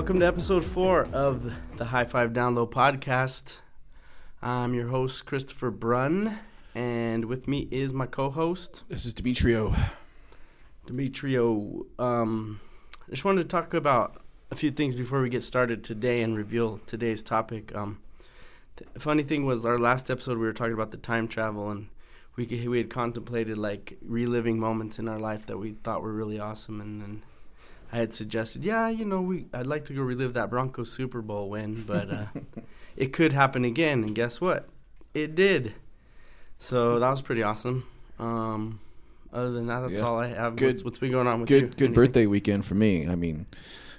welcome to episode four of the High Five Download podcast. I'm your host, Christopher Brunn, and with me is my co host, This is Demetrio. Demetrio. Um, I just wanted to talk about a few things before we get started today and reveal today's topic. Um, the funny thing was, our last episode we were talking about the time travel, and we could, we had contemplated like reliving moments in our life that we thought were really awesome, and then I had suggested, yeah, you know, we I'd like to go relive that Broncos Super Bowl win, but uh, it could happen again, and guess what? It did. So that was pretty awesome. Um, other than that, that's Yeah. all I have. Good- what's, what's been going on with you? Good good Anything? birthday weekend for me. I mean,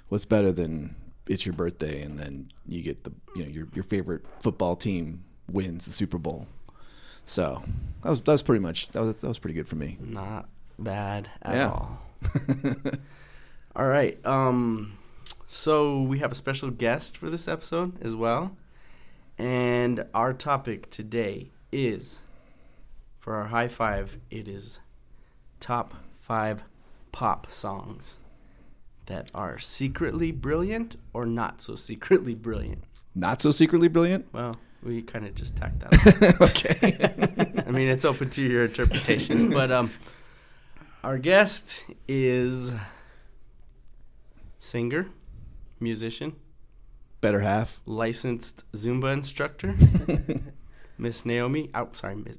what's better than it's your birthday and then you get the you know your your favorite football team wins the Super Bowl. So that was that was pretty much that was that was pretty good for me. Not bad at Yeah. all. all right. Um, so we have a special guest for this episode as well, and our topic today is for our high five. It is top five pop songs that are secretly brilliant or not so secretly brilliant. Not so secretly brilliant. Well, we kind of just tacked that. on. okay. I mean, it's open to your interpretation. but um, our guest is singer, musician, Better half. licensed Zumba instructor, Miss Naomi. Oh, sorry, Miss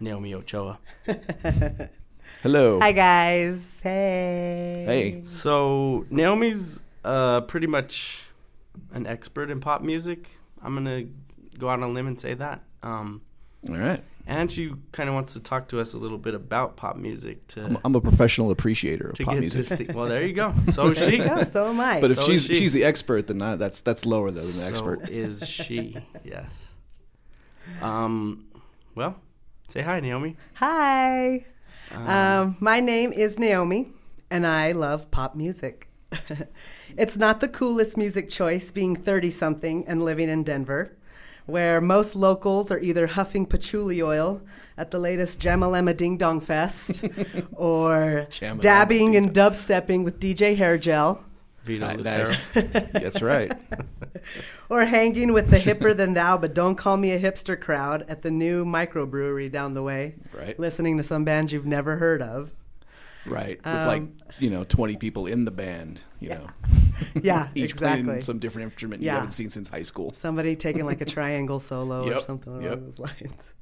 Naomi Ochoa. Hello. Hi guys. Hey. Hey. So Naomi's uh, pretty much an expert in pop music. I'm gonna go out on a limb and say that. Um, All right. And she kind of wants to talk to us a little bit about pop music to I'm, I'm a professional appreciator of pop music. thing. Well, there you go. So is she. you go. So am I. But if So she's she. she's the expert, then I, that's that's lower though than the expert. Is she? Yes. Um. Well, say hi, Naomi. Hi. Um, my name is Naomi, and I love pop music. it's not the coolest music choice being 30 something and living in Denver, where most locals are either huffing patchouli oil at the latest Jamalema Ding Dong Fest or Jamalema dabbing Ding and dubstepping with DJ Hair Gel. Vito nice. That's right. Or hanging with the hipper than thou, but don't call me a hipster crowd at the new microbrewery down the way. Right. Listening to some bands you've never heard of. Right. With like, Um, you know, 20 people in the band, you know. Yeah, Each exactly. playing some different instrument you haven't seen since high school. Somebody taking like a triangle solo or something along yep. those lines.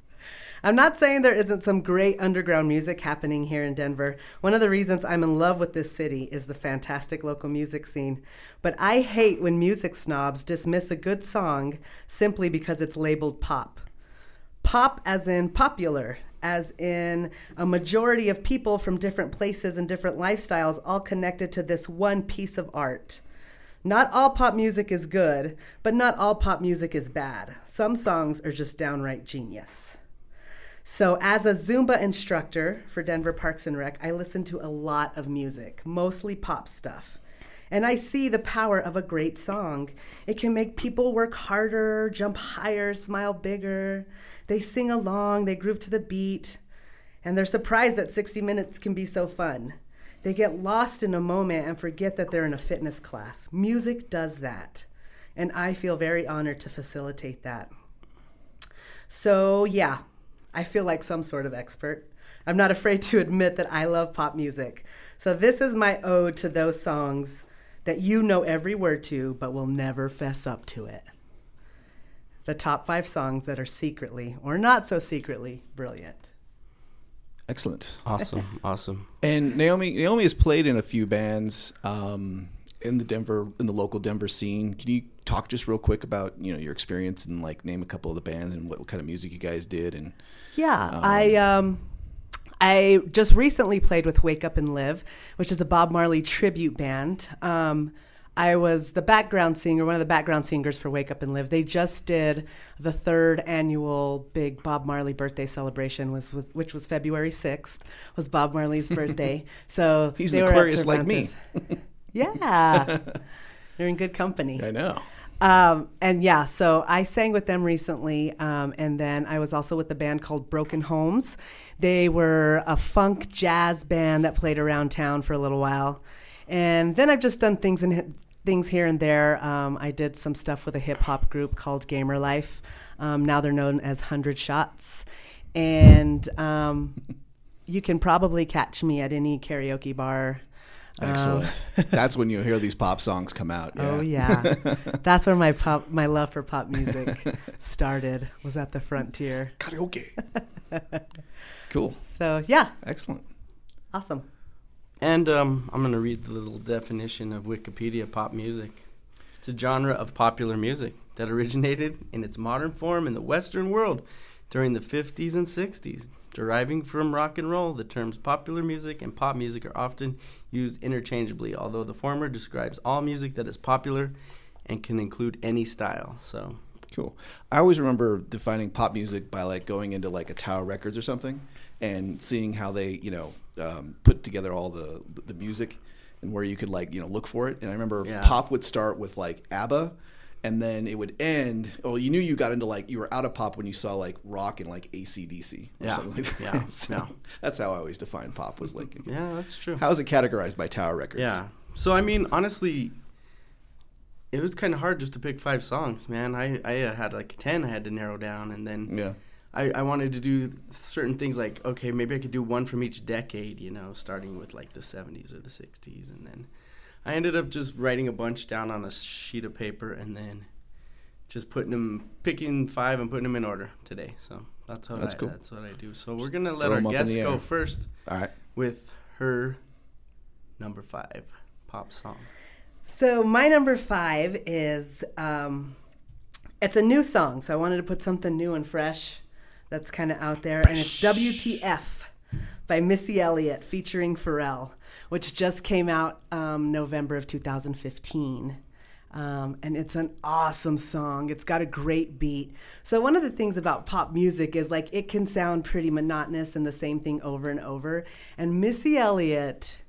I'm not saying there isn't some great underground music happening here in Denver. One of the reasons I'm in love with this city is the fantastic local music scene. But I hate when music snobs dismiss a good song simply because it's labeled pop. Pop as in popular, as in a majority of people from different places and different lifestyles all connected to this one piece of art. Not all pop music is good, but not all pop music is bad. Some songs are just downright genius. So, as a Zumba instructor for Denver Parks and Rec, I listen to a lot of music, mostly pop stuff. And I see the power of a great song. It can make people work harder, jump higher, smile bigger. They sing along, they groove to the beat, and they're surprised that 60 minutes can be so fun. They get lost in a moment and forget that they're in a fitness class. Music does that. And I feel very honored to facilitate that. So, yeah, I feel like some sort of expert. I'm not afraid to admit that I love pop music. So, this is my ode to those songs that you know every word to, but will never fess up to it. The top five songs that are secretly, or not so secretly, brilliant. Excellent. Awesome. Awesome. And Naomi Naomi has played in a few bands um, in the Denver in the local Denver scene. Can you talk just real quick about you know your experience and like name a couple of the bands and what, what kind of music you guys did and Yeah, I um, I just recently played with Wake Up and Live, which is a Bob Marley tribute band. Um, I was the background singer, one of the background singers for Wake Up and Live. They just did the third annual big Bob Marley birthday celebration, was with, which was February sixth, was Bob Marley's birthday. So He's an Aquarius like me. Yeah, you're in good company. I know. Um, and yeah, so I sang with them recently, um, and then I was also with the band called Broken Homes. They were a funk jazz band that played around town for a little while, and then I've just done things in things here and there. Um, I did some stuff with a hip hop group called Gamer Life. Um, now they're known as Hundred Shots, and um, you can probably catch me at any karaoke bar. Um, Excellent. That's when you hear these pop songs come out. Oh yeah, that's where my pop, my love for pop music started. Was at the frontier. Karaoke. cool. So yeah, Excellent. awesome. And um, I'm going to read the little definition of Wikipedia pop music. It's a genre of popular music that originated in its modern form in the Western world during the 50s and 60s. Deriving from rock and roll, the terms popular music and pop music are often used interchangeably, although the former describes all music that is popular and can include any style. So, Cool. I always remember defining pop music by like going into like a Tower Records or something and seeing how they, you know, um, put together all the the music and where you could like, you know, look for it. And I remember Yeah. pop would start with like ABBA and then it would end. Well, you knew you got into like you were out of pop when you saw like rock and like ACDC or Yeah. something like that. Yeah. So Yeah. That's how I always defined pop was like. yeah, that's true. How is it categorized by Tower Records? Yeah. So I mean, honestly, it was kind of hard just to pick five songs, man. I I uh, had like ten I had to narrow down, and then Yeah. I I wanted to do certain things like okay, maybe I could do one from each decade, you know, starting with like the '70s or the '60s, and then I ended up just writing a bunch down on a sheet of paper, and then just putting them, picking five and putting them in order today. So that's what That's I, cool. that's what I do. So we're gonna let throw our 'em up in guest go first All right. with her number five pop song. So my number five is um, it's a new song, so I wanted to put something new and fresh that's kind of out there, and it's WTF by Missy Elliott featuring Pharrell, which just came out um, November of 2015. Um, and it's an awesome song. It's got a great beat. So one of the things about pop music is like it can sound pretty monotonous and the same thing over and over. And Missy Elliott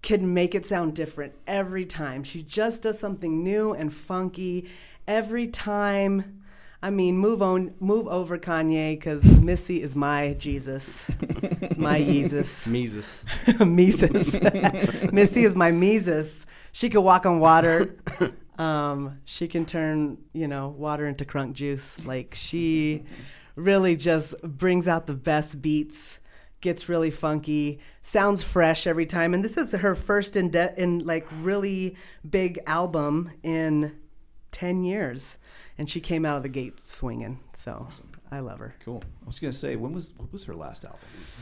can make it sound different every time. She just does something new and funky every time. I mean, move on, move over Kanye, because Missy is my Jesus. it's my Jesus. Mises. Mises. Missy is my Mises. She can walk on water. Um, she can turn, you know, water into crunk juice. Like she really just brings out the best beats. Gets really funky. Sounds fresh every time. And this is her first in, de- in like really big album in ten years. And she came out of the gate swinging. So I love her. Cool. I was gonna say, when was what was her last album?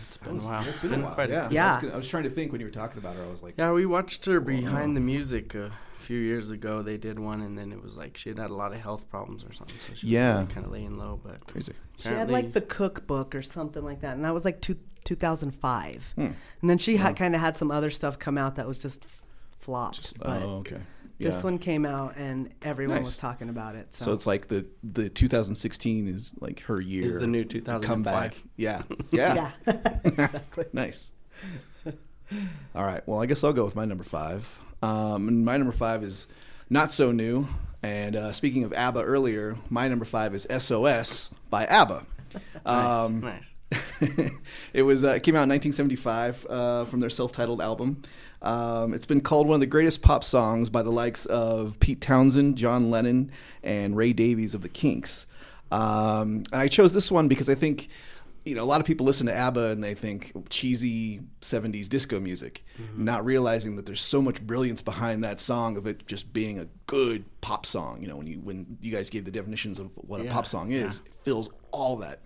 It's been a while. It's It's been, been a while. quite a- yeah. I Yeah. was, gonna- I was trying to think when you were talking about her. I was like, Yeah, we watched her behind the music a few years ago. They did one, and then it was like she had had a lot of health problems or something. So she Yeah. was kind of laying low, but crazy. She had like the cookbook or something like that, and that was like two, 2005. Hmm. And then she had kind of had some other stuff come out that was just flopped. Just, but oh, okay. Yeah. this one came out and everyone Nice. was talking about it. So, So it's like the the 2016 is like her year. Is the new to 2005. come back. Yeah. Yeah. yeah, exactly. nice. All right. Well, I guess I'll go with my number five. Um, and my number five is not so new. And uh, speaking of ABBA earlier, my number five is SOS by ABBA. Um, nice. it was uh, it came out in 1975 uh, from their self-titled album. Um, it's been called one of the greatest pop songs by the likes of Pete Townshend, John Lennon, and Ray Davies of the Kinks. Um, and I chose this one because I think you know a lot of people listen to ABBA and they think cheesy 70s disco music, not realizing that there's so much brilliance behind that song of it just being a good pop song. You know when you when you guys gave the definitions of what a pop song is, yeah. it fills all that.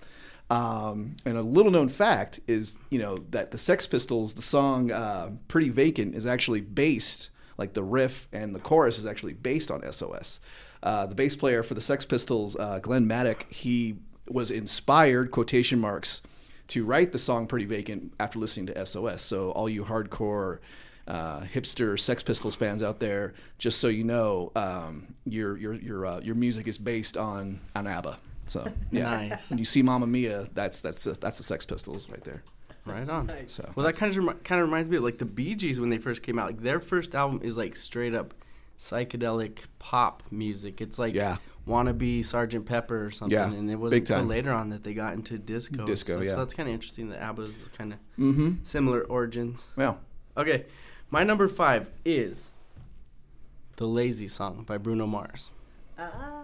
Um, and a little known fact is, you know, that the Sex Pistols, the song uh, "Pretty Vacant" is actually based, like the riff and the chorus is actually based on SOS. Uh, the bass player for the Sex Pistols, uh, Glen Matlock, he was inspired quotation marks to write the song "Pretty Vacant" after listening to SOS. So all you hardcore uh, hipster Sex Pistols fans out there, just so you know, um, your your your uh, your music is based on on ABBA. So yeah, Nice. when you see Mamma Mia, that's that's that's the Sex Pistols right there. Right on. So Well, that kind of remi- kind of reminds me of like the Bee Gees when they first came out. Like their first album is like straight up psychedelic pop music. It's like Yeah. wannabe Sergeant Pepper or something. Yeah, and it wasn't big until time. later on that they got into disco. and Disco, stuff. yeah. So that's kind of interesting that ABBA's kind of mm-hmm. similar origins. Yeah. Okay, my number five is "The Lazy Song" by Bruno Mars. Ah.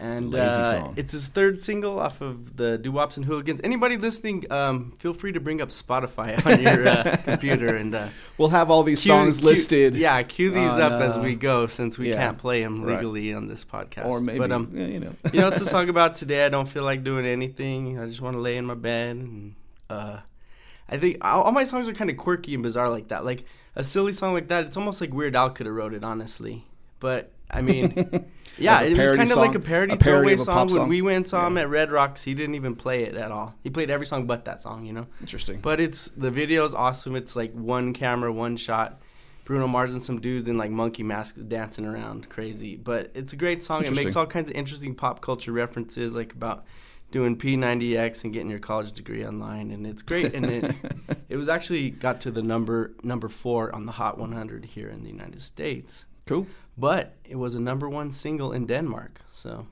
And uh, Song. it's his third single off of the Doo Wops and Hooligans. Anybody listening, um, feel free to bring up Spotify on your uh, computer and uh, We'll have all these cue- songs cue- listed. Yeah, cue these on, up as uh, we go, since we yeah. can't play them Right. legally on this podcast. Or maybe, but um, yeah, you know. you know what's the song about today? I don't feel like doing anything. I just want to lay in my bed. And, uh, I think all, all my songs are kind of quirky and bizarre like that. Like a silly song like that, it's almost like Weird Al could have wrote it, honestly. But I mean, yeah, it was kind of like a parody, A parody throwaway of a song. pop When we went saw him Yeah. at Red Rocks, he didn't even play it at all. He played every song but that song, you know. Interesting. But it's the video's awesome. It's like one camera, one shot. Bruno Mars and some dudes in like monkey masks dancing around, crazy. But it's a great song. It makes all kinds of interesting pop culture references, like about doing P90X and getting your college degree online, and it's great. And it it was actually got to the number number four on the Hot 100 here in the United States. cool. But it was a number one single in Denmark. So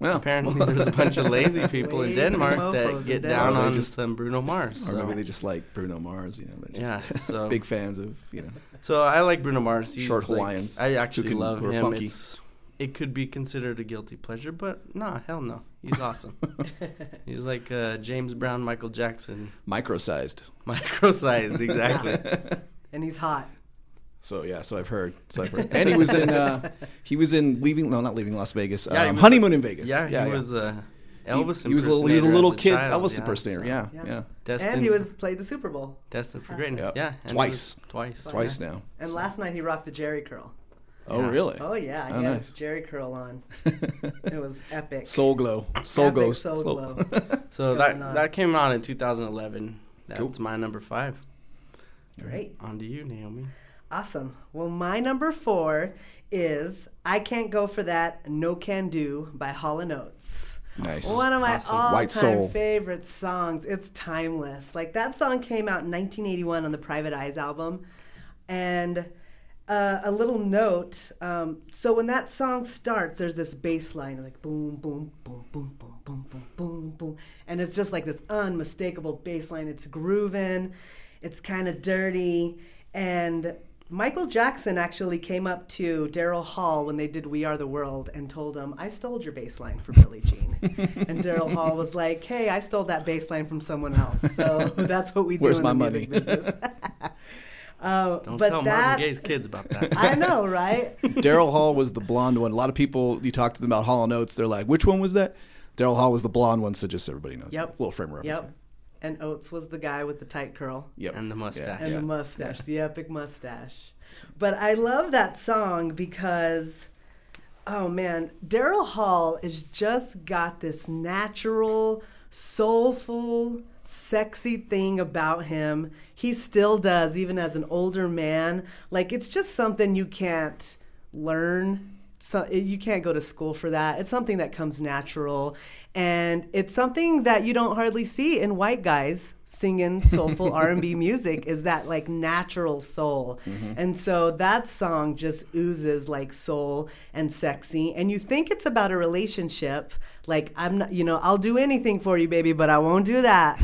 Well, apparently, there's a bunch of lazy people in Denmark that get Denmark. down on just- some Bruno Mars. or so. maybe they just like Bruno Mars. You know, they're Yeah, just so big fans of you know. So I like Bruno Mars. He's Short like- Hawaiians I actually can- love who are him. funky. It's it could be considered a guilty pleasure, but nah, hell no. He's awesome. He's like uh, James Brown, Michael Jackson, Micro-sized. micro-sized, exactly. and he's hot. So yeah, so I've heard. So I've heard. And he was in. Uh, he was in leaving. No, not leaving Las Vegas. Yeah, um, was- honeymoon in Vegas. yeah, he yeah, was uh, Elvis. He, was a little. He was a impersonator little as kid. child, Elvis yeah, impersonator. so Yeah, Yeah. yeah. Destined, and he was played the Super Bowl. destined for greatness. Yep. Yeah, and he Twice. twice, Twice now. And So- last night he rocked the Jheri curl. Oh Yeah. really? Oh yeah, he Oh, had nice. his Jheri curl on. It was epic. Soul glow. Soul Epic glow. soul Soul- glow. So that on. that came out in 2011. That's Cool. my number five. Great. On to you, Naomi. Awesome. Well, my number four is "I Can't Go for That." No Can Do by Hall Oates. Nice. One of my Awesome. all-time favorite songs. It's timeless. Like that song came out in 1981 on the Private Eyes album, and uh, a little note. Um, so when that song starts, there's this bass line like boom, boom, boom, boom, boom, boom, boom, boom, boom, and it's just like this unmistakable bass line. It's grooving. It's kind of dirty, and Michael Jackson actually came up to Daryl Hall when they did "We Are the World" and told him, "I stole your bass line for Billie Jean." and Daryl Hall was like, "Hey, I stole that bass line from someone else." So that's what we do Where's in my the money? music business. uh, Don't but tell that, Marvin Gaye's kids about that. I know, right? Daryl Hall was the blonde one. A lot of people, you talk to them about Hall and Oates, they're like, which one was that? Daryl Hall was the blonde one, so just so everybody knows. Yep. little frame reference. Yep. And Oates was the guy with the tight curl Yep. And the mustache. and Yeah. the mustache, the epic mustache. But I love that song because, oh man, Daryl Hall has just got this natural, soulful, sexy thing about him. He still does, even as an older man. Like it's just something you can't learn. So eh, you can't go to school for that. It's something that comes natural, and it's something that you don't hardly see in white guys singing soulful R&B music. Is that like natural soul? And so that song just oozes like soul and sexy. And you think it's about a relationship, like I'm not, you know, I'll do anything for you, baby, but I won't do that.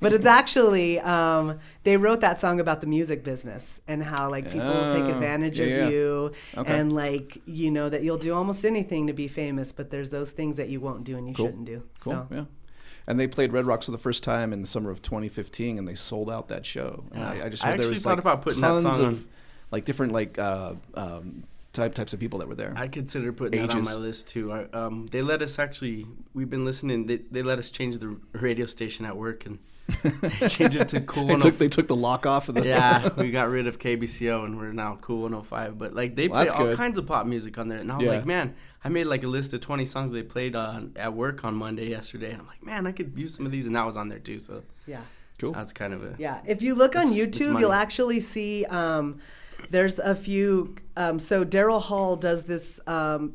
but it's actually um, they wrote that song about the music business and how like people will take Oh, advantage yeah, of yeah. you Okay. and like you know that you'll do almost anything to be famous, but there's those things that you won't do and you Cool. shouldn't do. Cool. So Yeah. And they played Red Rocks for the first time in the summer of 2015, and they sold out that show. And Yeah. I, I just I heard there actually was thought like about putting that tons song of on. like different like uh, um, type types of people that were there. I consider putting that on my list too. I, um, they let us actually. We've been listening. They, they let us change the radio station at work and change it to Cool they took they took the lock off of the yeah, we got rid of KBCO and we're now Cool 105. But like they Well, play all good. kinds of pop music on there, and I was Yeah. like, man, I made like a list of 20 songs they played on at work on Monday yesterday, and I'm like, man, I could use some of these, and that was on there too. So yeah. cool. that's kind of a Yeah, if you look on It's- it's YouTube, you'll actually see um, there's a few. Um, so Daryl Hall does this. Um,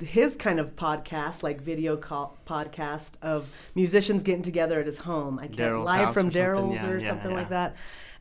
his kind of podcast, like video call podcast of musicians getting together at his home. I can't Daryl's live house from or something. Daryl's Yeah, or yeah, something like that.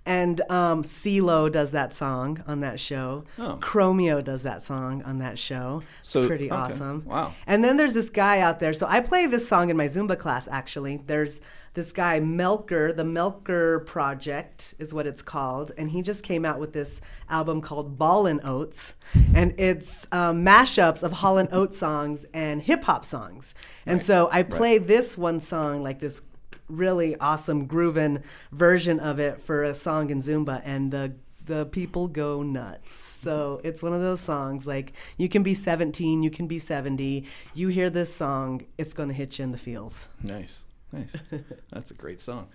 And um, CeeLo does that song on that show. Oh. Chromeo does that song on that show. It's So- pretty okay. awesome. Wow. And then there's this guy out there. So I play this song in my Zumba class, actually. There's this guy, Melker, the Melker Project is what it's called. And he just came out with this album called Ballin' Oates. And it's um, mashups of Hall and Oates songs and hip hop songs. And so I play this one song, like this really awesome grooving version of it for a song in Zumba. And the the people go nuts. So it's one of those songs like you can be 17, you can be 70. You hear this song, it's going to hit you in the feels. Nice, nice. That's a great song.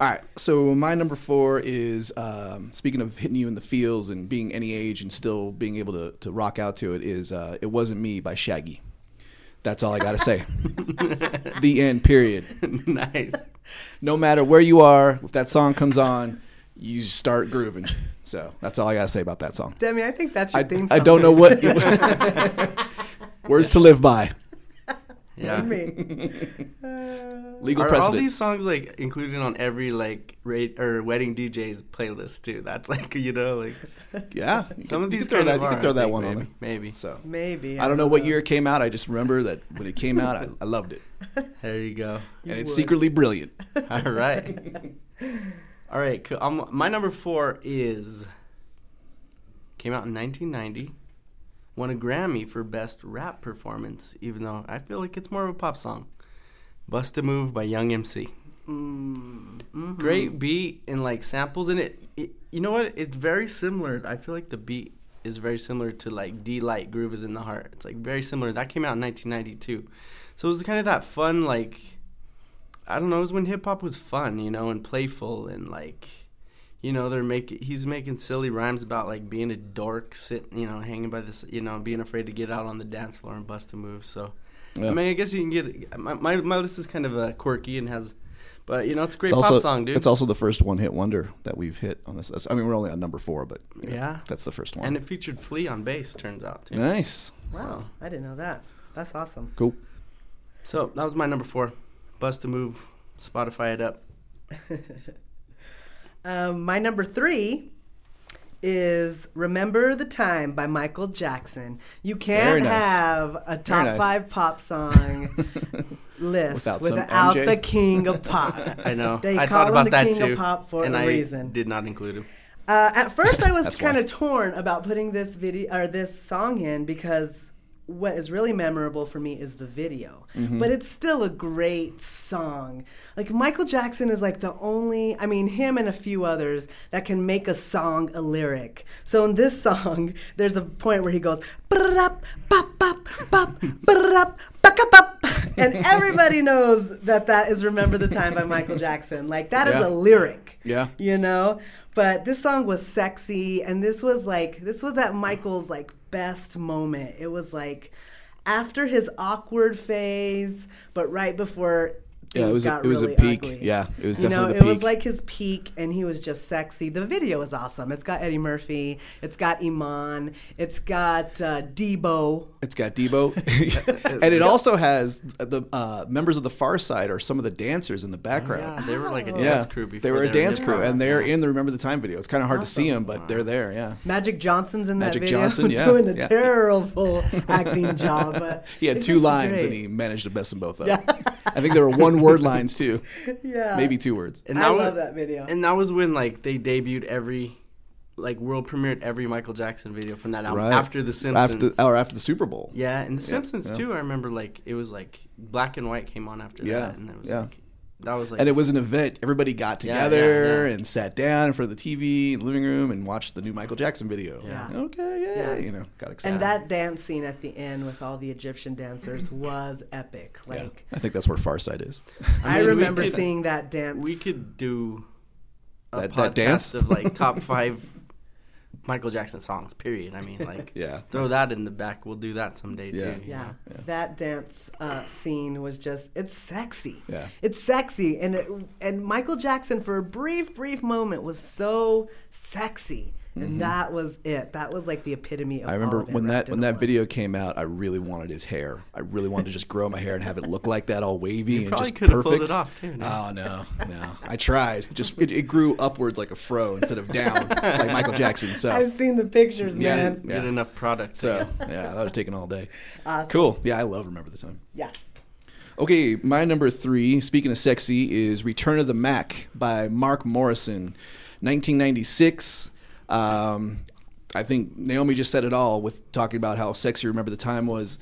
All right, so my number four is um, speaking of hitting you in the feels and being any age and still being able to, to rock out to it is uh, "It Wasn't Me" by Shaggy. That's all I gotta say. the end. Period. nice. No matter where you are, if that song comes on, you start grooving. So that's all I gotta say about that song. Demi, I think that's your I, theme song. I don't know what words to live by. Yeah. me. Legal Are all these songs like included on every like rate or wedding DJ's playlist too? That's like you know like yeah, some can- of you these can throw kind that. of You are, can throw that one maybe, on there. Maybe. So Maybe. I don't know what year it came out. I just remember that when it came out, I, I loved it, There you go. and it's would. secretly brilliant. All right. All right. cool. Um, my number four is came out in 1990. Won a Grammy for best rap performance, even though I feel like it's more of a pop song. "Bust a Move" by Young MC. Mm, mhm. Great beat and like samples in it. it. You know what? It's very similar. I feel like the beat is very similar to like Deee-Lite Groove is in the Heart. It's like very similar. That came out in 1992. So it was kind of that fun like I don't know, it was when hip hop was fun, you know, and playful and like you know, they're making he's making silly rhymes about like being a dork, sitting, you know, hanging by this, you know, being afraid to get out on the dance floor and bust a move. So Yeah. I mean, I guess you can get my my, my list is kind of uh, quirky and has but you know, it's a great it's also pop song, dude. it's also the first one hit wonder that we've hit on this. I mean, we're only on number four, but you know, Yeah. that's the first one. and it featured Flea on bass, turns out. Too. nice, Wow, I didn't know that. That's awesome. cool. So that was my number four. Bust a move. Spotify it up. Um, my number three is Remember the Time by Michael Jackson. You can't nice. have a top nice. five pop song list Without without the king of pop. I know. They I call thought him about the that king too, of pop for and a I reason. did not include him. Uh, at first, I was kind of torn about putting this video or this song in because what is really memorable for me is the video. Mm-hmm. But it's still a great song. Like Michael Jackson is like the only, I mean, him and a few others that can make a song a lyric. So in this song, there's a point where he goes, and everybody knows that that is "Remember the Time" by Michael Jackson. Like that is Yeah. a lyric Yeah. you know but this song was sexy and this was like this was at michael's like best moment. It was like after his awkward phase but right before Yeah, it was a- got it was a really peak. ugly. Yeah, it was you know definitely it the was like his peak and he was just sexy the video is awesome it's got eddie murphy it's got iman it's got uh, deebo It's got Deebo, and it also has the uh, members of the Pharcyde are some of the dancers in the Yeah, background. they were like a Oh. dance Yeah, crew before they were a in dance hip crew, and they're in the Remember the Time video. It's kind of hard to see them, but they're there. Yeah, Magic Johnson's in that Magic video, Johnson, yeah, doing a yeah. terrible acting job. But he had two lines, great. and he managed to mess them both up. Yeah. I think there were one word lines too, yeah, maybe two words. And I that love was, that video. And that was when like they debuted every, like world premiered every Michael Jackson video from that album Right. after the Simpsons. After the, or after the Super Bowl. yeah, and the Yeah, Simpsons yeah. too. I remember like it was like black and white came on after Yeah, that, and it was yeah. like that was like and it was an event. Everybody got together yeah, yeah. and sat down in front of the TV in the living room and watched the new Michael Jackson video. Yeah. Okay, yeah, Yeah. you know, got excited. And that dance scene at the end with all the Egyptian dancers was epic. Yeah. Like I think that's where Pharcyde is. I, mean, we remember could- seeing that dance. we could do a That- podcast that dance? of like top five Michael Jackson songs. Period. I mean, like Yeah. throw that in the back. We'll do that someday Yeah. too. you Yeah, that dance uh, scene was just—it's sexy. Yeah. it's sexy, and it, and Michael Jackson for a brief, brief moment was so sexy, and that was it. That was like the epitome of. Mm-hmm. I remember all of it when that when that one. video came out, I really wanted his hair. I really wanted to just grow my hair and have it look like that, all wavy and just could have perfect. pulled it off, too, no? Oh no, no! I tried. Just it, it grew upwards like a fro instead of down like Michael Jackson. So I've seen the pictures, Yeah. man. Yeah. Get enough product. So yeah, that would have taken all day. Awesome. Cool. Yeah, I love Remember the Time. Yeah. Okay, my number three, speaking of sexy, is Return of the Mac by Mark Morrison, 1996. Um, I think Naomi just said it all with talking about how sexy Remember the Time was.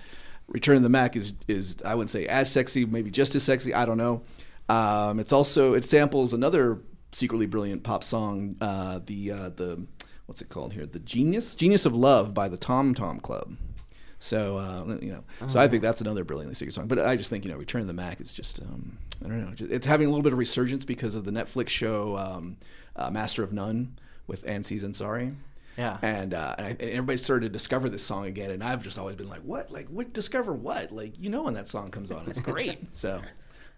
Return of the Mac is, is I wouldn't say as sexy, maybe just as sexy. I don't know. Um, it's also, it samples another secretly brilliant pop song, uh, the, uh, the, what's it called here? The Genius? Genius of Love by the Tom Tom Club. So uh, you know, so I think that's another brilliantly secret song. But I just think you know, Return of the Mac is just um, I don't know, it's having a little bit of resurgence because of the Netflix show um, uh, Master of None with Ansi Ansari. Yeah. And, uh, and, I, and everybody started to discover this song again, and I've just always been like, "What? Like, what? Discover what? Like, you know, when that song comes on, it's great." so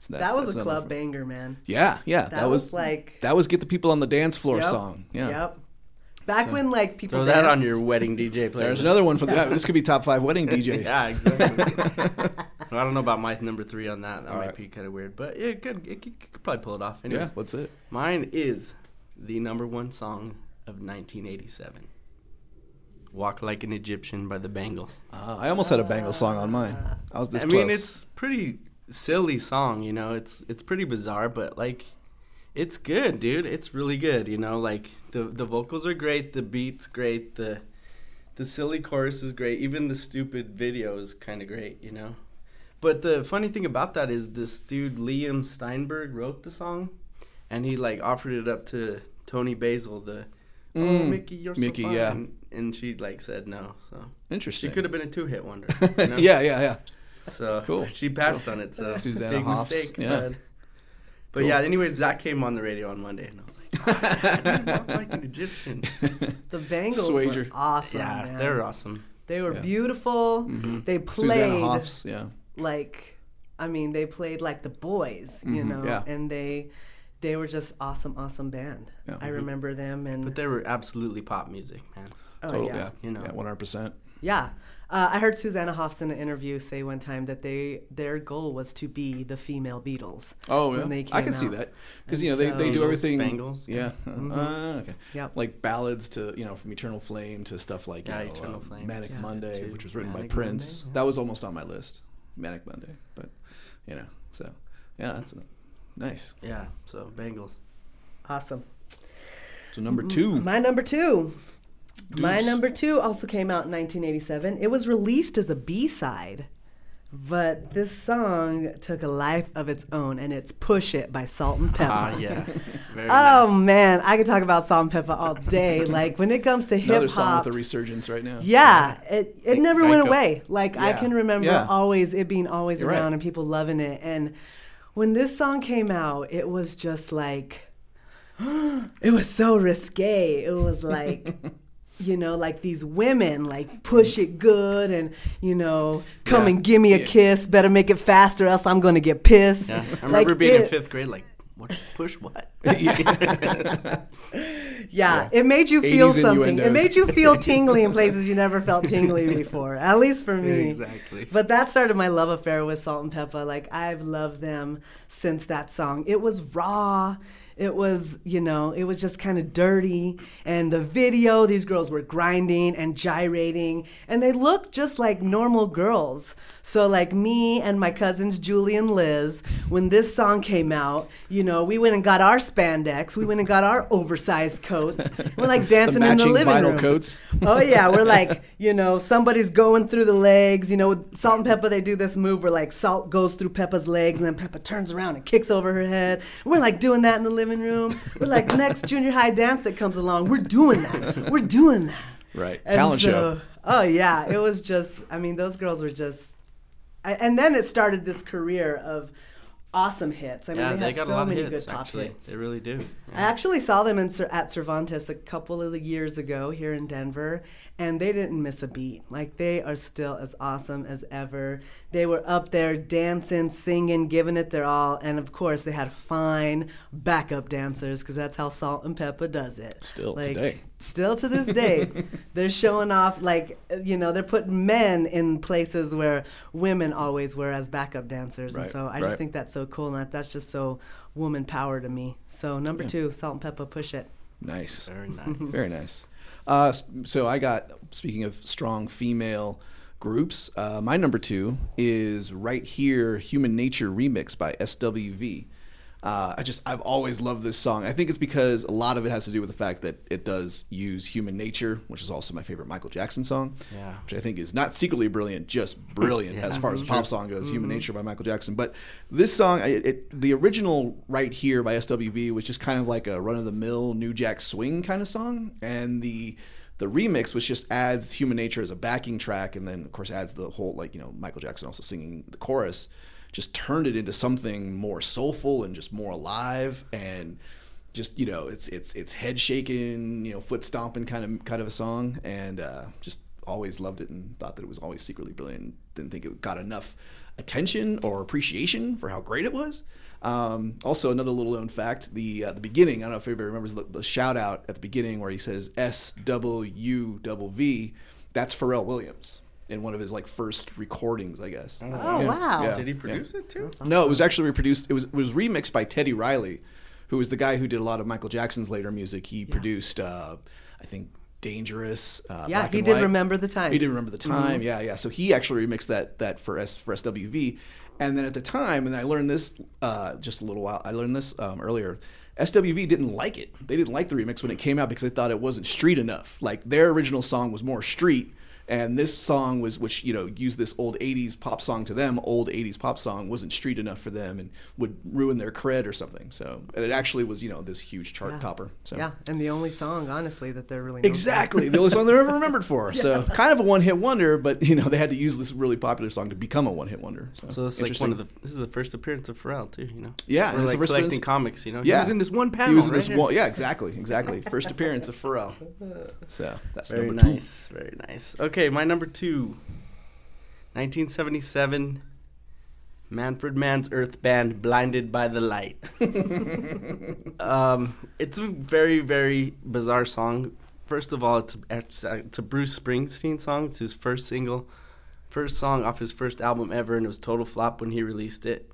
so that's- That was a club banger, man. Yeah, yeah, That was like- that was get the people on the dance floor Yep. song. Yeah. Yep. Back when like people Throw that on your wedding DJ player. There's another one from yeah, this could be top five wedding DJ. yeah, exactly. I don't know about my number three on that. That All might right. be kind of weird, but it could, it could, you could probably pull it off. Anyways, Yeah, what's it? mine is the number one song of 1987. "Walk Like an Egyptian" by the Bangles. Uh, I almost had a Bangles song on mine. I was this I close. mean, it's pretty silly song, you know. It's it's pretty bizarre, but like, it's good, dude. It's really good, you know. Like the the vocals are great, the beats great, the the silly chorus is great, even the stupid video is kind of great, you know. But the funny thing about that is this dude Liam Sternberg wrote the song, and he like offered it up to Toni Basil, the oh Mm, Mickey, you're so Mickey, fine. yeah. and she like said no, so interesting. she could have been a two hit wonder. You know? yeah, yeah, yeah. So Cool. she passed on it. So Susanna big Hoffs, mistake. yeah. But, but Cool. yeah, anyways, that came on the radio on Monday, and I was like, oh, yeah, dude, walk like an Egyptian. the Bangles Swager. were awesome. yeah, man. they're awesome. They were Yeah. beautiful. They Susanna played Hoffs, yeah. like, I mean, they played like the boys, you know, Mm-hmm. yeah. and they they were just awesome, awesome band. Yeah. I remember them, and But they were absolutely pop music, man. oh Total- yeah, yeah, you know. yeah, one hundred percent. Yeah. Uh, I heard Susanna Hoffs in an interview say one time that they their goal was to be the female Beatles. Oh, when yeah. they I came can see that because you know they, so- they do everything. Bangles, yeah. Mm-hmm. Uh, okay. Yep. Like ballads to you know from Eternal Flame to stuff like you Yeah, know, Eternal um, Flame. Manic Yeah, Monday, too. which was written Manic by Prince. Monday, yeah. That was almost on my list. Manic Monday, but you know, so yeah, that's nice. Yeah, so Bangles. Awesome. So number two, My number two. My number two also came out in 1987. It was released as a B side, but this song took a life of its own, and it's "Push It" by Salt-N-Pepa. Ah, yeah. Very Oh nice. man, I could talk about Salt-N-Pepa all day. like when it comes to hip another hip song with a resurgence right now. yeah, it it never went Geico. away. Like I can remember Yeah. always it being always You're right. around and people loving it. And when this song came out, it was just like it was so risque. It was like you know, like these women like push it good and you know, come Yeah. and give me a Yeah. kiss. Better make it faster, else I'm gonna get pissed. Yeah, I Like, remember being in fifth grade, like, what? Push what? Yeah, it made you feel something. It made you feel tingly in places you never felt tingly before. At least for me. Exactly. But that started my love affair with Salt-N-Pepa. Like I've loved them since that song. It was raw. It was, you know, it was just kind of dirty. And the video, these girls were grinding and gyrating, and they looked just like normal girls. So, like me and my cousins Julie and Liz, when this song came out, you know, we went and got our spandex, we went and got our oversized coats. We're like dancing in the living vinyl room. coats. Oh yeah, we're like, you know, somebody's going through the legs. You know, with Salt-N-Pepa, they do this move where like Salt goes through Pepa's legs, and then Peppa turns around and kicks over her head. We're like doing that in the living room. We're like next junior high dance that comes along. We're doing that. We're doing that. Right, And talent so- show. Oh yeah, it was just. I mean, those girls were just. I, and then it started this career of awesome hits. I mean, yeah, they they have got so a lot many hits, good pop actually. hits. They really do. I actually saw them in, at Cervantes a couple of years ago here in Denver, and they didn't miss a beat. Like they are still as awesome as ever. They were up there dancing, singing, giving it their all, and of course they had fine backup dancers because that's how Salt-N-Pepa does it. Still Like, today. Still to this day, they're showing off like you know they're putting men in places where women always were as backup dancers, and so I just think that's so cool, and that's just so woman power to me. So number two, Salt-N-Pepa, push it. Nice. Very nice. Very nice. Uh, so I got speaking of strong female groups. Uh, my number two is right here, "Human Nature" remix by SWV. Uh, I just I've always loved this song. I think it's because a lot of it has to do with the fact that it does use "Human Nature," which is also my favorite Michael Jackson song. Yeah. Which I think is not secretly brilliant, just brilliant as far as a pop song goes. "Human Nature" by Michael Jackson. But this song, it, it, the original "Right Here" by SWV was just kind of like a run of the mill New Jack Swing kind of song, and the the remix which just adds human nature as a backing track and then of course adds the whole like you know michael jackson also singing the chorus just turned it into something more soulful and just more alive and just you know it's it's it's head shaking you know foot stomping kind of kind of a song and uh, just always loved it and thought that it was always secretly brilliant didn't think it got enough attention or appreciation for how great it was um, also, another little known fact: the uh, the beginning. I don't know if everybody remembers the, the shout out at the beginning where he says S W V. That's Pharrell Williams in one of his like first recordings, I guess. Oh Yeah. wow! Yeah. Did he produce it too? No, it was actually reproduced. It was it was remixed by Teddy Riley, who was the guy who did a lot of Michael Jackson's later music. He produced, uh, I think, Dangerous. Uh, Yeah, Black he and did White. remember the time. He did remember the time. Yeah, yeah. So he actually remixed that that for S for SWV, and then at the time, and I learned this uh, just a little while. I learned this um, earlier. SWV didn't like it. They didn't like the remix when it came out because they thought it wasn't street enough. Like their original song was more street, and this song was, which you know, used this old '80s pop song to them. Old '80s pop song wasn't street enough for them and would ruin their cred or something. So and it actually was, you know, this huge chart Yeah. topper. So Yeah, and the only song, honestly, that they're really known for. Exactly, the only song they're ever remembered for. So kind of a one-hit wonder, but you know they had to use this really popular song to become a one-hit wonder. So, So it's like one of the. This is the first appearance of Pharrell too. You know. Yeah, We're and it's the like first collecting appearance- comics. You know. Yeah. He was in this one panel. He was in right this here. one, yeah, exactly, exactly. First appearance of Pharrell. So that's Very number nice. Very nice. Okay, my number two. 1977. Manfred Mann's Earth Band, "Blinded by the Light." um, it's a very, very bizarre song. First of all, it's it's a it's a Bruce Springsteen song. It's his first single, first song off his first album ever, and it was total flop when he released it.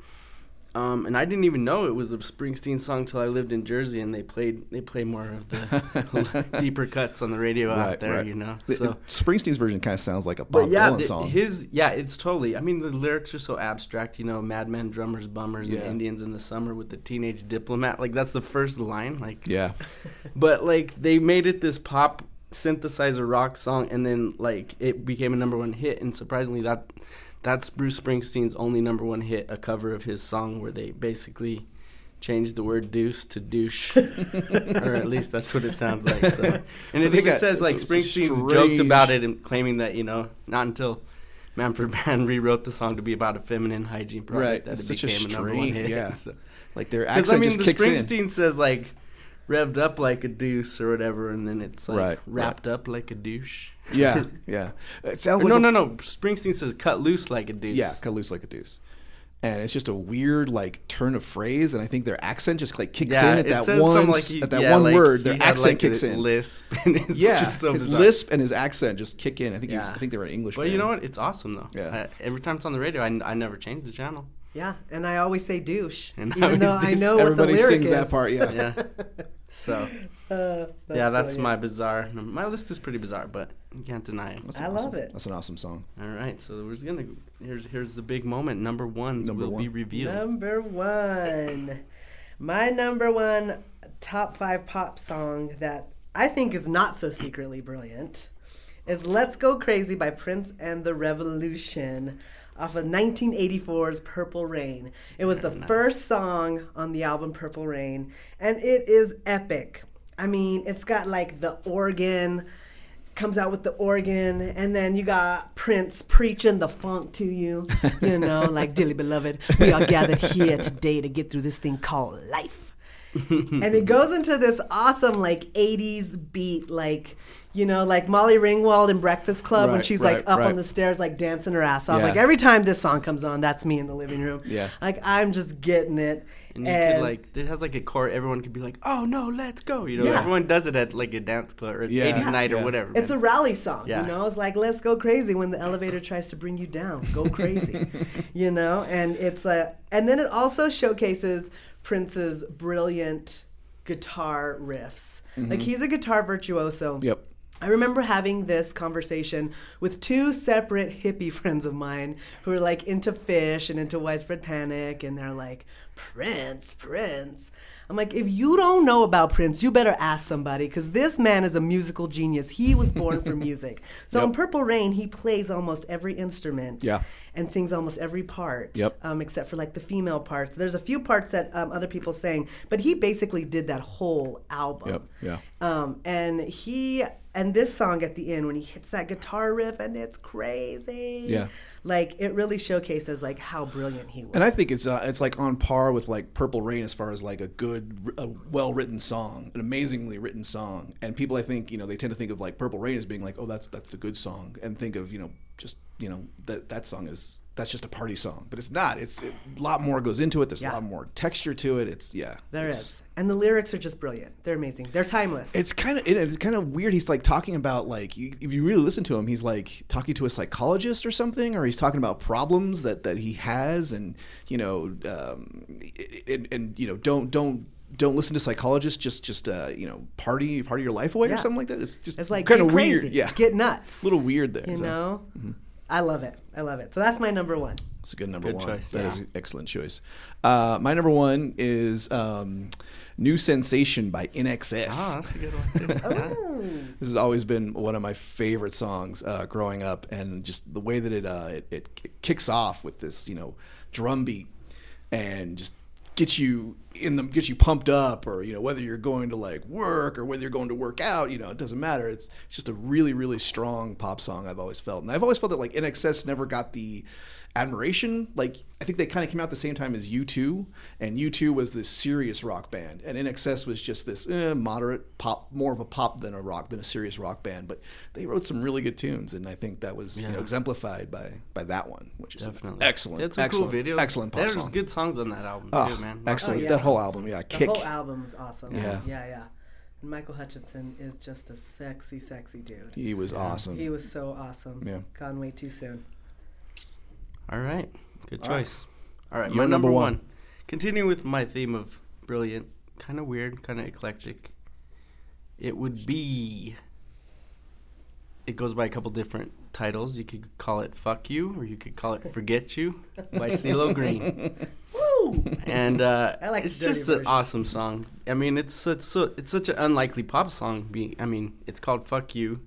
Um, and I didn't even know it was a Springsteen song till I lived in Jersey, and they played they play more of the deeper cuts on the radio Right, out there, right. you know. So, Springsteen's version kind of sounds like a but Bob yeah, Dylan the- song. his yeah, it's totally. I mean, the lyrics are so abstract, you know, madmen, drummers, bummers, Yeah. and Indians in the summer with the teenage diplomat. Like that's the first line. Like, yeah, but like they made it this pop synthesizer rock song, and then like it became a number one hit. And surprisingly, that that's Bruce Springsteen's only number one hit, a cover of his song where they basically changed the word deuce to douche, or at least that's what it sounds like. So, and it even says like Springsteen's joked about it and claiming that you know not until. Manfred Mann rewrote the song to be about a feminine hygiene project Right. that It's it became a, number one hit. yeah. So- like their because accent I mean, just the kicks in. Springsteen says like revved up like a deuce or whatever, and then it's like Right, wrapped up like a douche. Yeah, yeah. It sounds Or like no, a- no, no. Springsteen says cut loose like a deuce. Yeah, cut loose like a deuce. And it's just a weird like turn of phrase, and I think their accent just like kicks yeah. in at that one like he- at that yeah, one like word. Their accent like, kicks a in. Lisp, and it's yeah, just so his bizarre. lisp and his accent just kick in. I think he was, I think they were an English. But you know what? It's awesome though. Yeah. I, every time it's on the radio, I, I never change the channel. Yeah, and I always say douche, And I though always I do. know what the Everybody lyric sings is. that part. Yeah. Yeah. So Uh, yeah, that's brilliant. my bizarre. My list is pretty bizarre, but you can't deny it. That's an I love awesome- it. That's an awesome song. All right, so we're just gonna here's here's the big moment. Number one Number will be revealed. Number one. My number one top five pop song that I think is not so secretly brilliant is Let's Go Crazy by Prince and the Revolution off of 1984's Purple Rain. It was the first song on the album Purple Rain, and it is epic. I mean, it's got like the organ comes out with the organ, and then you got Prince preaching the funk to you. You know, like, dearly beloved, we are gathered here today to get through this thing called life. And it goes into this awesome like 80s beat like you know like molly ringwald in breakfast club when she's right, like up right. on the stairs like dancing her ass off Yeah. like every time this song comes on that's me in the living room Yeah. like i'm just getting it And you could like it has like a chord. Everyone could be like, "Oh no, let's go!" You know, Yeah. everyone does it at like a dance club or Yeah. 80s night Yeah. or whatever. It's a rally song, Yeah. you know. It's like let's go crazy when the elevator tries to bring you down. Go crazy, you know. And it's a, and then it also showcases Prince's brilliant guitar riffs. Like he's a guitar virtuoso. Mm-hmm. Yep. I remember having this conversation with two separate hippie friends of mine who are like into Phish and into widespread panic, and they're like, Prince, Prince. I'm like, if you don't know about Prince, you better ask somebody because this man is a musical genius. He was born for music. So in Purple Rain, he plays almost every instrument Yeah. and sings almost every part, Yep. um, except for like the female parts. There's a few parts that um, other people sang, but he basically did that whole album. Yep. Yeah. Um, and he and this song at the end when he hits that guitar riff and it's crazy. Yeah. Like it really showcases like how brilliant he was. And I think it's uh, it's like on par with like Purple Rain as far as like a good, a well written song, an amazingly written song. And people, I think, you know, they tend to think of like Purple Rain as being like, oh, that's that's the good song, and think of you know just you know that that song is that's just a party song, but it's not. It's it, a lot more goes into it. There's Yeah. a lot more texture to it. It's yeah, There is, it's, And the lyrics are just brilliant. They're amazing. They're timeless. It's kind of it's kind of weird. He's like talking about like you- if you really listen to him, he's like talking to a psychologist or something, or he's talking about problems that that he has, and you know, um, and, and you know, don't don't don't listen to psychologists. Just just uh, you know, party party your life away Yeah. or something like that. It's just It's like kind of crazy, weird. Yeah, get nuts. a little weird there. you so. know, I love it. I love it. So that's my number one. It's a good number Good one. choice. That is Yeah. an excellent choice. Uh, my number one is um, "New Sensation" by INXS. Oh, that's a good one too. This has always been one of my favorite songs uh, growing up, and just the way that it, uh, it it kicks off with this, you know, drum beat, and just gets you in the get you pumped up, or you know, whether you're going to like work or whether you're going to work out, you know, it doesn't matter. It's, it's just a really really strong pop song. I've always felt, and I've always felt that like INXS never got the admiration. Like I think they kind of came out the same time as U2, and U2 was this serious rock band, and INXS was just this eh, moderate pop, more of a pop than a rock than a serious rock band. But they wrote some really good tunes, and I think that was you know, exemplified by by that one, which is an Definitely. excellent, It's a excellent, cool video. excellent pop There's song. good songs on that album Oh, too, man. excellent! Oh, yeah. That whole album, yeah, The kick. whole album is awesome. Yeah. yeah, yeah. And Michael Hutchence is just a sexy, sexy dude. He was awesome. He was so awesome. Yeah. Gone way too soon. All right, good choice. All right, Your my number number one. one. Continue with my theme of brilliant, kind of weird, kind of eclectic. It would be. It goes by a couple different titles. You could call it "Fuck You" or you could call it "Forget You" by CeeLo Green. Woo! and uh, I like it's just an awesome song. I mean, it's such so it's such an unlikely pop song. Being, I mean, it's called "Fuck You,"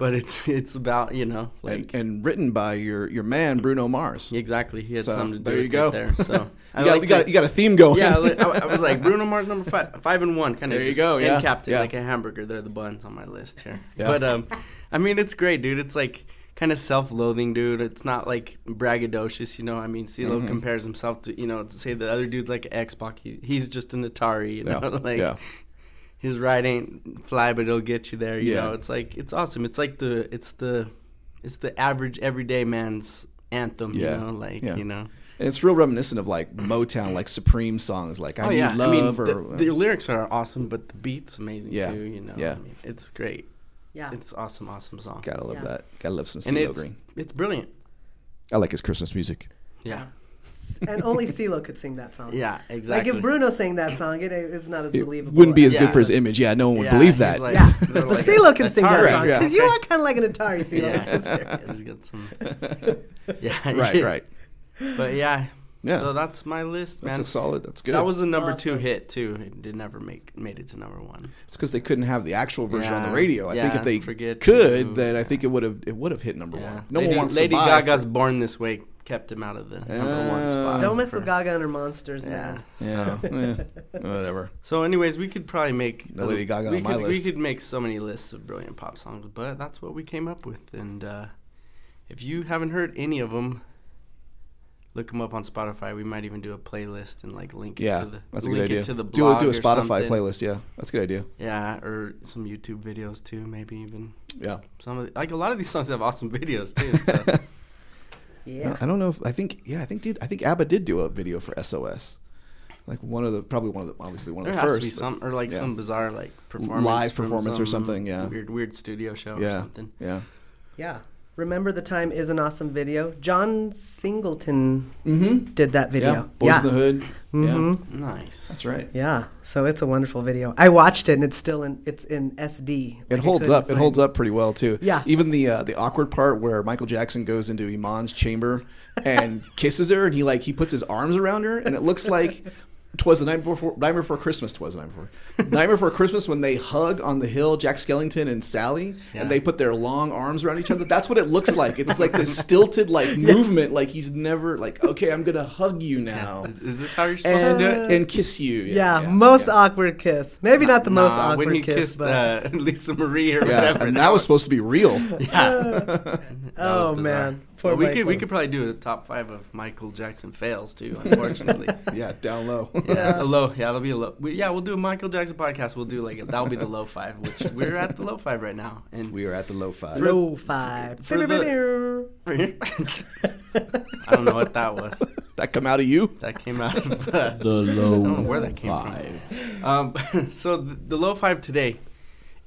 but it's it's about you know like and, and written by your your man Bruno Mars. exactly he had So, something to do there you with go. it there. So I You got, like you, got, you got a theme going. yeah, I, I was like Bruno Mars number five, five and one, kind of. There you go, yeah, capped it yeah. like a hamburger. They're the buns on my list here. Yeah. But um, I mean, it's great, dude. It's like kind of self-loathing, dude. It's not like braggadocious, you know. I mean, CeeLo Mm-hmm. compares himself to, you know, to say the other dude's like an Xbox. He, he's just an Atari, you know. Yeah, like yeah. His ride ain't fly, but it'll get you there. You Yeah. know, it's like it's awesome. It's like the it's the it's the average everyday man's anthem. Yeah, You know, like yeah. you know. And it's real reminiscent of like Motown, like Supreme songs, like "I oh Need yeah, Love" I mean, or the, the lyrics are awesome, but the beat's amazing Yeah, too. You know, yeah. I mean, it's great. Yeah. It's awesome, awesome song. gotta love Yeah. that. Gotta love some and CeeLo it's Green. it's brilliant. I like his Christmas music. Yeah, and only CeeLo could sing that song. yeah, exactly. Like if Bruno sang that song, it is not as It believable. wouldn't be as Yeah. good for his image. Yeah, no one would Yeah, believe that. like- Yeah, they're but like CeeLo can sing that Atari. song Yeah. because you are kind of like an Atari, CeeLo. Yeah. Let's go serious. He's got some. yeah, right, right. But yeah, Yeah. So that's my list, That's a solid. That's good. That was a number two hit too. It did never make made it to number one. It's because they couldn't have the actual version on the radio. I think if they forget could, you. then I think it would have it would have hit number Yeah. one. No Lady, one wants Lady to buy. Gaga's "Born This Way" kept him out of the number one Uh, spot. Don't mess for- with Gaga and her monsters, Yeah. man. Yeah, eh, whatever. So, anyways, we could probably make The Lady Gaga we on my could, list. We could make so many lists of brilliant pop songs, but that's what we came up with. And uh, if you haven't heard any of them, look them up on Spotify. We might even do a playlist and like link it Yeah, to the that's a good idea. it to the do a, do a Spotify something. playlist. Yeah, that's a good idea. Yeah, or some YouTube videos too. Maybe even Yeah. some of the, like a lot of these songs have awesome videos too. So Yeah. I don't know if I think yeah I think did I think ABBA did do a video for SOS, like one of the probably one of the obviously one there of the has first to be some or like yeah. some bizarre like performance, Live from performance or something, yeah. weird weird studio show or something. yeah Yeah. Remember the time is an awesome video. John Singleton mm-hmm did that video. yeah Boys in the Hood yeah Mhm. Nice. that's right Yeah, so it's a wonderful video. I watched it and it's still in it's in SD. It holds up. It holds up pretty well too. Yeah. Even the uh, the awkward part where Michael Jackson goes into Iman's chamber and kisses her, and he like he puts his arms around her, and it looks like twas the night before Nightmare Before Christmas. Twas the night before Nightmare Before Christmas when they hug on the hill, Jack Skellington and Sally, Yeah. and they put their long arms around each other. That's what it looks like. It's like this stilted like movement, like he's never like okay, I'm gonna hug you now. Is, is this how you're supposed And, to do it? and kiss you. Yeah, most yeah. awkward kiss. Maybe not the most Nah, awkward when he kiss, kissed but uh, Lisa Marie or Yeah, whatever. and that was supposed to be real. yeah. oh man, poor Well, we could we could probably do a top five of Michael Jackson fails too. Unfortunately, Yeah, down low. yeah, a low. Yeah, that'll be a low. We, yeah, we'll do a Michael Jackson podcast. We'll do like that'll be the low five, which we're at the low five right now. And We are at the low five. low five. for the- I don't know what that was. That come out of you? That came out of uh, The low I don't know where that came from. Um, so the, the low five today,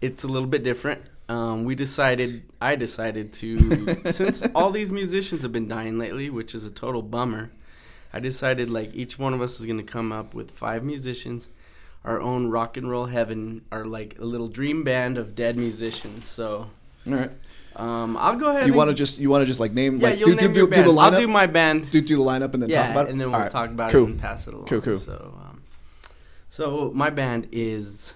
it's a little bit different. Um, we decided, I decided to, since all these musicians have been dying lately, which is a total bummer. I decided like each one of us is gonna come up with five musicians, our own rock and roll heaven, our like a little dream band of dead musicians. So All right. um, I'll go ahead. You want to just you want to just like name yeah, like you'll do, name do, your do, do band. the I'll do my band. do do the lineup and then yeah, talk about it. and then we'll right. talk about cool. it and pass it along. Cool, cool. So, um, so my band is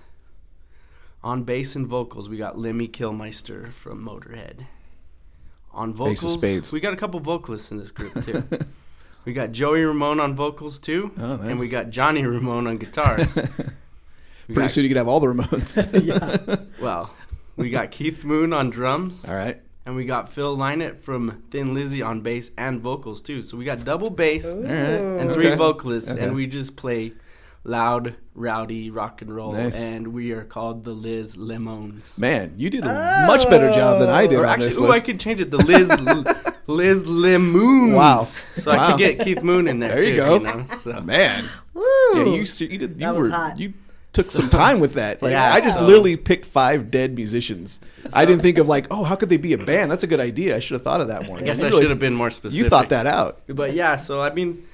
on bass and vocals. We got Lemmy Kilmister from Motorhead. On vocals, Spades. we got a couple vocalists in this group too. we got Joey Ramone on vocals too, Oh, and we got Johnny Ramone on guitars. Pretty got- soon you could have all the Ramones. Well, we got Keith Moon on drums, all right. and we got Phil Lynott from Thin Lizzy on bass and vocals too. So we got double bass. All right. and three Okay. vocalists, Okay. and we just play loud, rowdy rock and roll, Nice. and we are called the Liz Lemons. Man, you did a much better job than I did Or on actually, this ooh, I list. could change it. The Liz Liz Lemoons. Wow. So I could get Keith Moon in there. There you too, go. know, so. Man, Woo! yeah, you you did you That was were hot. you took some time with that. Like, Yeah, I just so- literally picked five dead musicians. I didn't think of like, oh, how could they be a band? That's a good idea. I should have thought of that more. I guess I really- should have been more specific. You thought that out. But yeah, so I mean,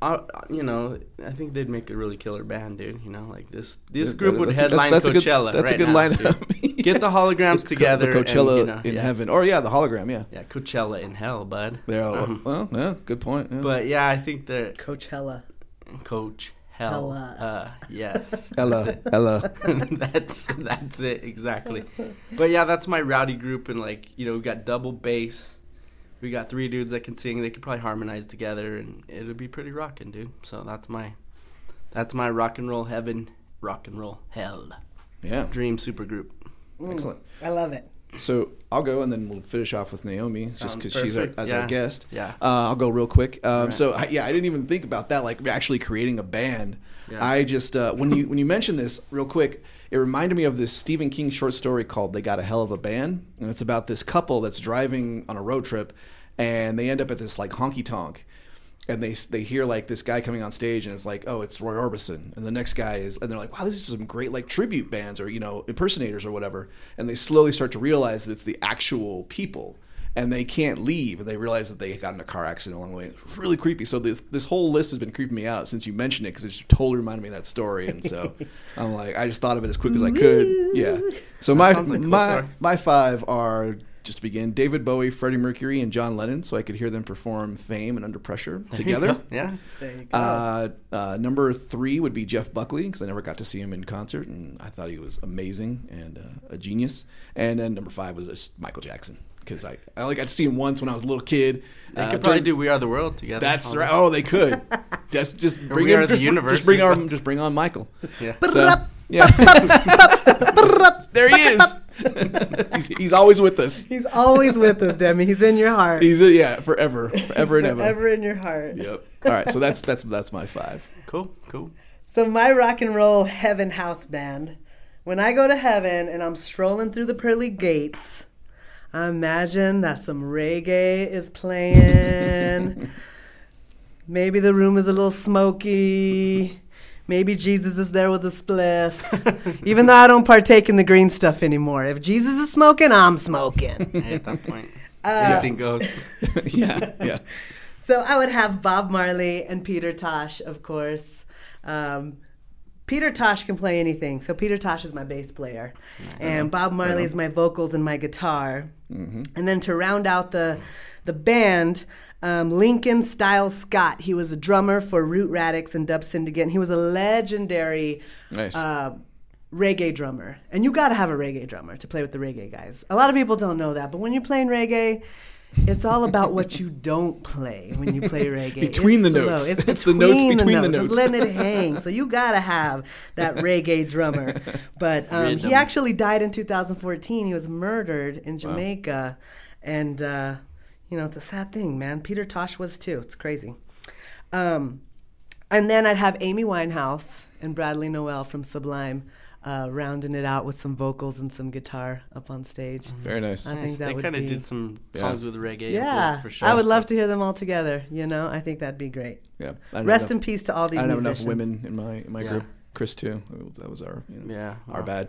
uh, you know, I think they'd make a really killer band, dude. You know, like this this group would That's a- headline that's a good- Coachella. that's a good now, lineup. dude. Get the holograms together. The Coachella and, you know, in yeah. heaven, or yeah, the hologram. Yeah. Yeah, Coachella in hell, bud. There. Um, well, yeah, good point. yeah. But yeah, I think that Coachella. Coach Hell. Hella. Uh, yes. Ella, Ella. that's that's it exactly. But yeah, that's my rowdy group, and like you know, we got double bass. We got three dudes that can sing. They could probably harmonize together, and it'll be pretty rocking, dude. So that's my that's my rock and roll heaven, rock and roll hell Yeah, dream super group. excellent. I love it. So I'll go, and then we'll finish off with Naomi, just because she's our, as yeah. our guest. Yeah. Uh, I'll go real quick. Um, Alright. So I, yeah, I didn't even think about that, like actually creating a band. Yeah. I just uh, when you when you mentioned this real quick, it reminded me of this Stephen King short story called "They Got a Hell of a Band," and it's about this couple that's driving on a road trip, and they end up at this like honky tonk. And they they hear like this guy coming on stage, and it's like, oh, it's Roy Orbison, and the next guy is, and they're like, wow, this is some great like tribute bands or you know impersonators or whatever, and they slowly start to realize that it's the actual people, and they can't leave, and they realize that they got in a car accident along the way. It's really creepy. So this this whole list has been creeping me out since you mentioned it because it just totally reminded me of that story, and so I'm like, I just thought of it as quick as I could. Yeah. So my like a cool my story. my five are just to begin David Bowie, Freddie Mercury, and John Lennon, so I could hear them perform "Fame" and "Under Pressure" together. Yeah. There you go. Uh, uh, number three would be Jeff Buckley because I never got to see him in concert, and I thought he was amazing and uh, a genius. And then number five was just Michael Jackson because I, I only got to see him once when I was a little kid. They Uh, could probably during- do "We Are the World" together. That's right. Oh, they could. Just just bring We him. Are the just, Universe Just bring or on. Just bring on Michael. Yeah. So, yeah. there he is. he's, he's always with us. He's always with us, Demi. He's in your heart. He's a, yeah, forever, forever He's and ever. forever in your heart. Yep. All right, so that's that's that's my five. Cool, cool. So my rock and roll heaven house band. When I go to heaven and I'm strolling through the pearly gates, I imagine that some reggae is playing. Maybe the room is a little smoky. Maybe Jesus is there with a spliff. Even though I don't partake in the green stuff anymore. If Jesus is smoking, I'm smoking. At that point, Uh, anything goes. yeah, yeah. So I would have Bob Marley and Peter Tosh, of course. Um, Peter Tosh can play anything. So Peter Tosh is my bass player, and Bob Marley is my vocals and my guitar. And then to round out the the band, um, Lincoln Styles Scott. He was a drummer for Root Radics and Dub Syndicate. And he was a legendary Nice. uh, reggae drummer. And you got to have a reggae drummer to play with the reggae guys. A lot of people don't know that, but when you're playing reggae, it's all about what you don't play when you play reggae. Between It's the slow. notes. It's It's the between, notes between the It's notes. letting it hang. So you gotta have that reggae drummer. But um, he actually died in 2014. He was murdered in Jamaica, and uh, you know it's a sad thing, man. Peter Tosh was too. It's crazy. Um, and then I'd have Amy Winehouse and Bradley Nowell from Sublime. Uh, rounding it out with some vocals and some guitar up on stage. Very nice. I think that they kind of be- did some Yeah. songs with reggae. Yeah, for sure. I would love to hear them all together. You know, I think that'd be great. Yeah. Rest have in peace to all these I don't have enough women in my in my Yeah. group. Chris too. That was our you know, Yeah, our well, bad.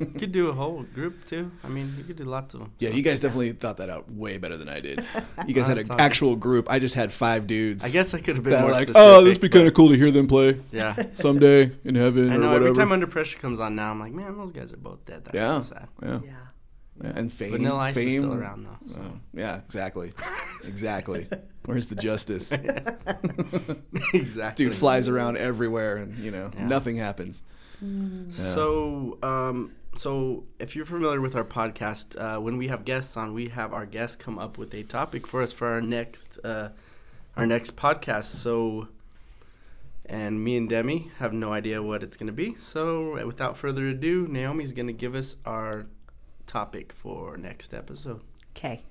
You could do a whole group too. I mean, you could do lots of them. Yeah, you guys definitely thought that out way better than I did. You guys had an actual group. I just had five dudes. I guess I could have been more like, specific. oh, this would be kind of cool to hear them play Yeah. someday in heaven I or whatever. Every time Under Pressure comes on now, I'm like, man, those guys are both dead. That's Yeah. so sad. yeah. Yeah. Yeah, and fame. Vanilla Ice fame, is still around though. Oh, yeah, exactly, exactly. Where's the justice? exactly. Dude flies around everywhere, and you know Yeah. nothing happens. So, um, so if you're familiar with our podcast, uh, when we have guests on, we have our guests come up with a topic for us for our next, uh, our next podcast. So, and me and Demi have no idea what it's going to be. So, without further ado, Naomi's going to give us our topic for next episode. Okay.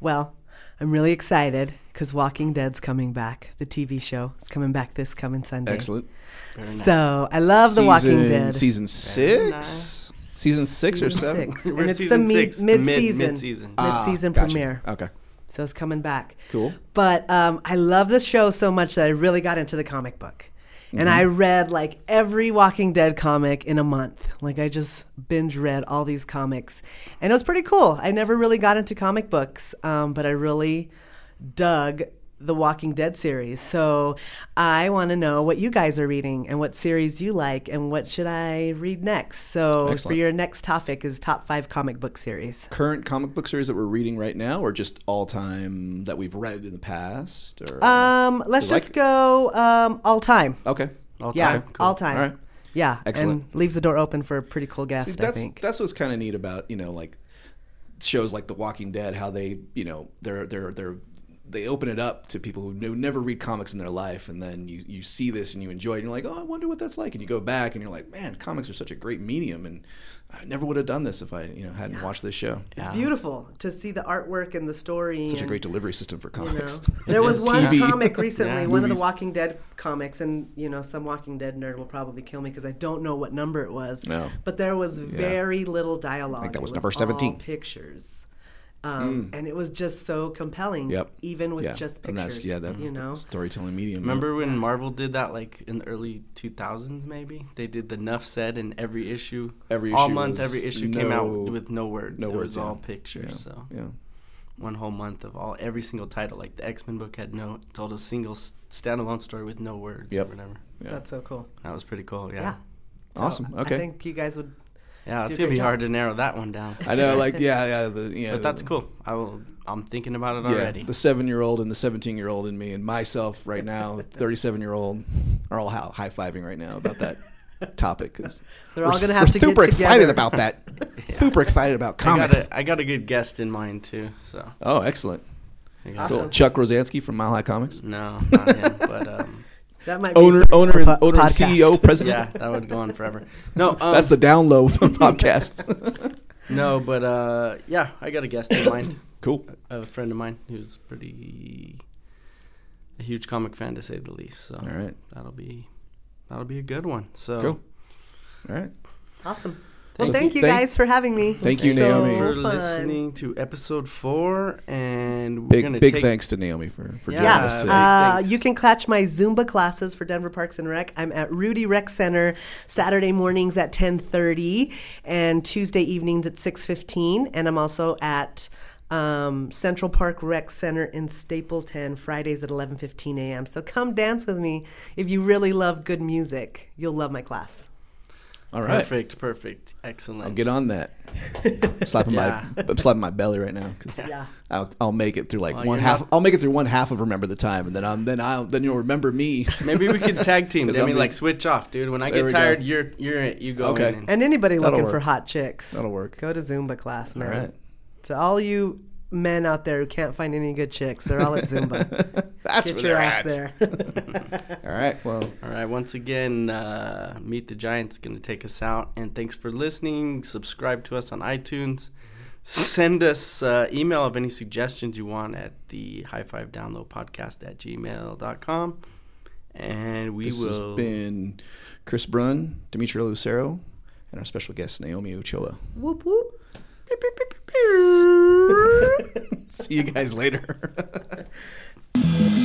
Well, I'm really excited because Walking Dead's coming back. The TV show is coming back this coming Sunday. Excellent. Very nice. So I love The Walking Dead. Season six, nice. season six or seven. six. We're and it's the season me- six, the mid- mid-season, mid-season. Ah, mid-season gotcha. premiere. Okay, So it's coming back. cool. But um, I love this show so much that I really got into the comic book. And I read like every Walking Dead comic in a month. Like I just binge read all these comics. And it was pretty cool. I never really got into comic books, um, but I really dug the Walking Dead series. So I want to know what you guys are reading and what series you like and what should I read next. So for your next topic is top five comic book series. Current comic book series that we're reading right now, or just all time that we've read in the past? Or Um, let's like just go um, all time. okay, All Yeah, time. Cool. all time. all right. Yeah, Excellent. and leaves the door open for a pretty cool guest. See, I that's think. that's what's kind of neat about you know like shows like The Walking Dead, how they you know they're they're they're they open it up to people who never read comics in their life, and then you you see this and you enjoy it, and you're like, oh, I wonder what that's like, and you go back and you're like, man, comics are such a great medium, and I never would have done this if I you know hadn't watched this show. It's Yeah. beautiful to see the artwork and the story. Such a great delivery system for You know, comics. there was one TV. comic recently, Yeah. one of the Walking Dead comics, and you know, some Walking Dead nerd will probably kill me because I don't know what number it was. No. but there was very little dialogue. I think that It was number 17. all pictures, um, and it was just so compelling. Yep. even with yeah, just pictures. and that's yeah, that you know. storytelling medium. Remember when Marvel did that, like in the early 2000s, maybe they did the Nuff said, in every issue, Every all issue month, every issue came out with no words. no it words, was all yeah. pictures. Yeah, So yeah. one whole month of all every single title, like the X Men book had no told a single standalone story with no words Yep. or whatever. Yeah. That's so cool. That was pretty cool. Yeah. Yeah, So Awesome. Okay. I think you guys would. Yeah, it's gonna be job. hard to narrow that one down. I know, like yeah, yeah, the yeah. but that's cool. I will. I'm thinking about it Yeah, already. the seven-year-old and the seventeen-year-old in me and myself right now, thirty-seven-year-old, are all high fiving right now about that topic. 'cause They're we're all gonna have we're to get super excited together. about that. Super excited about I comics. got a, I got a good guest in mind too. So Oh, excellent. I got- Cool. Chuck Rozanski from Mile High Comics, no, not him. But um, That might owner, for owner, and, po- owner, and. CEO, president. yeah, that would go on forever. No, um, That's the down low podcast. no, but uh, yeah, I got a guest in mind. Cool. A friend of mine who's pretty a huge comic fan to say the least. So All right. that'll be that'll be a good one. So Cool. All right. Awesome. Well, So thank you thank- guys for having me. Thank you, So Naomi. for fun. listening to episode four, and we're Big gonna big take thanks to Naomi for for Yeah. joining us today. Uh, you can catch my Zumba classes for Denver Parks and Rec. I'm at Rudy Rec Center Saturday mornings at 10:30 and Tuesday evenings at 6:15, and I'm also at um, Central Park Rec Center in Stapleton Fridays at 11:15 a.m. So come dance with me if you really love good music. You'll love my class. All right. perfect, perfect, excellent. I'll get on that. slapping Yeah. my I'm slapping my belly right now because Yeah. I'll I'll make it through like Well, one you're half. not- I'll make it through one half of remember the time, and then I'm then I'll then you'll remember me. Maybe we can tag team. 'Cause I I'll mean, be- like switch off, dude. When I There get we go. tired, you're you're. You go Okay. in. And, And anybody That'll looking for work. hot chicks, That'll work. go to Zumba class, man. right. To all you men out there who can't find any good chicks, they're all at Zumba. That's Get where your they're ass at. there. All right. Well, All right. Once again, uh, Meet the Giants going to take us out. And thanks for listening. Subscribe to us on iTunes. Send us uh, email of any suggestions you want at the high five download podcast at gmail.com. And we this will. has been Chris Brunn, Dimitri Lucero, and our special guest Naomi Ochoa. whoop whoop. See you guys later.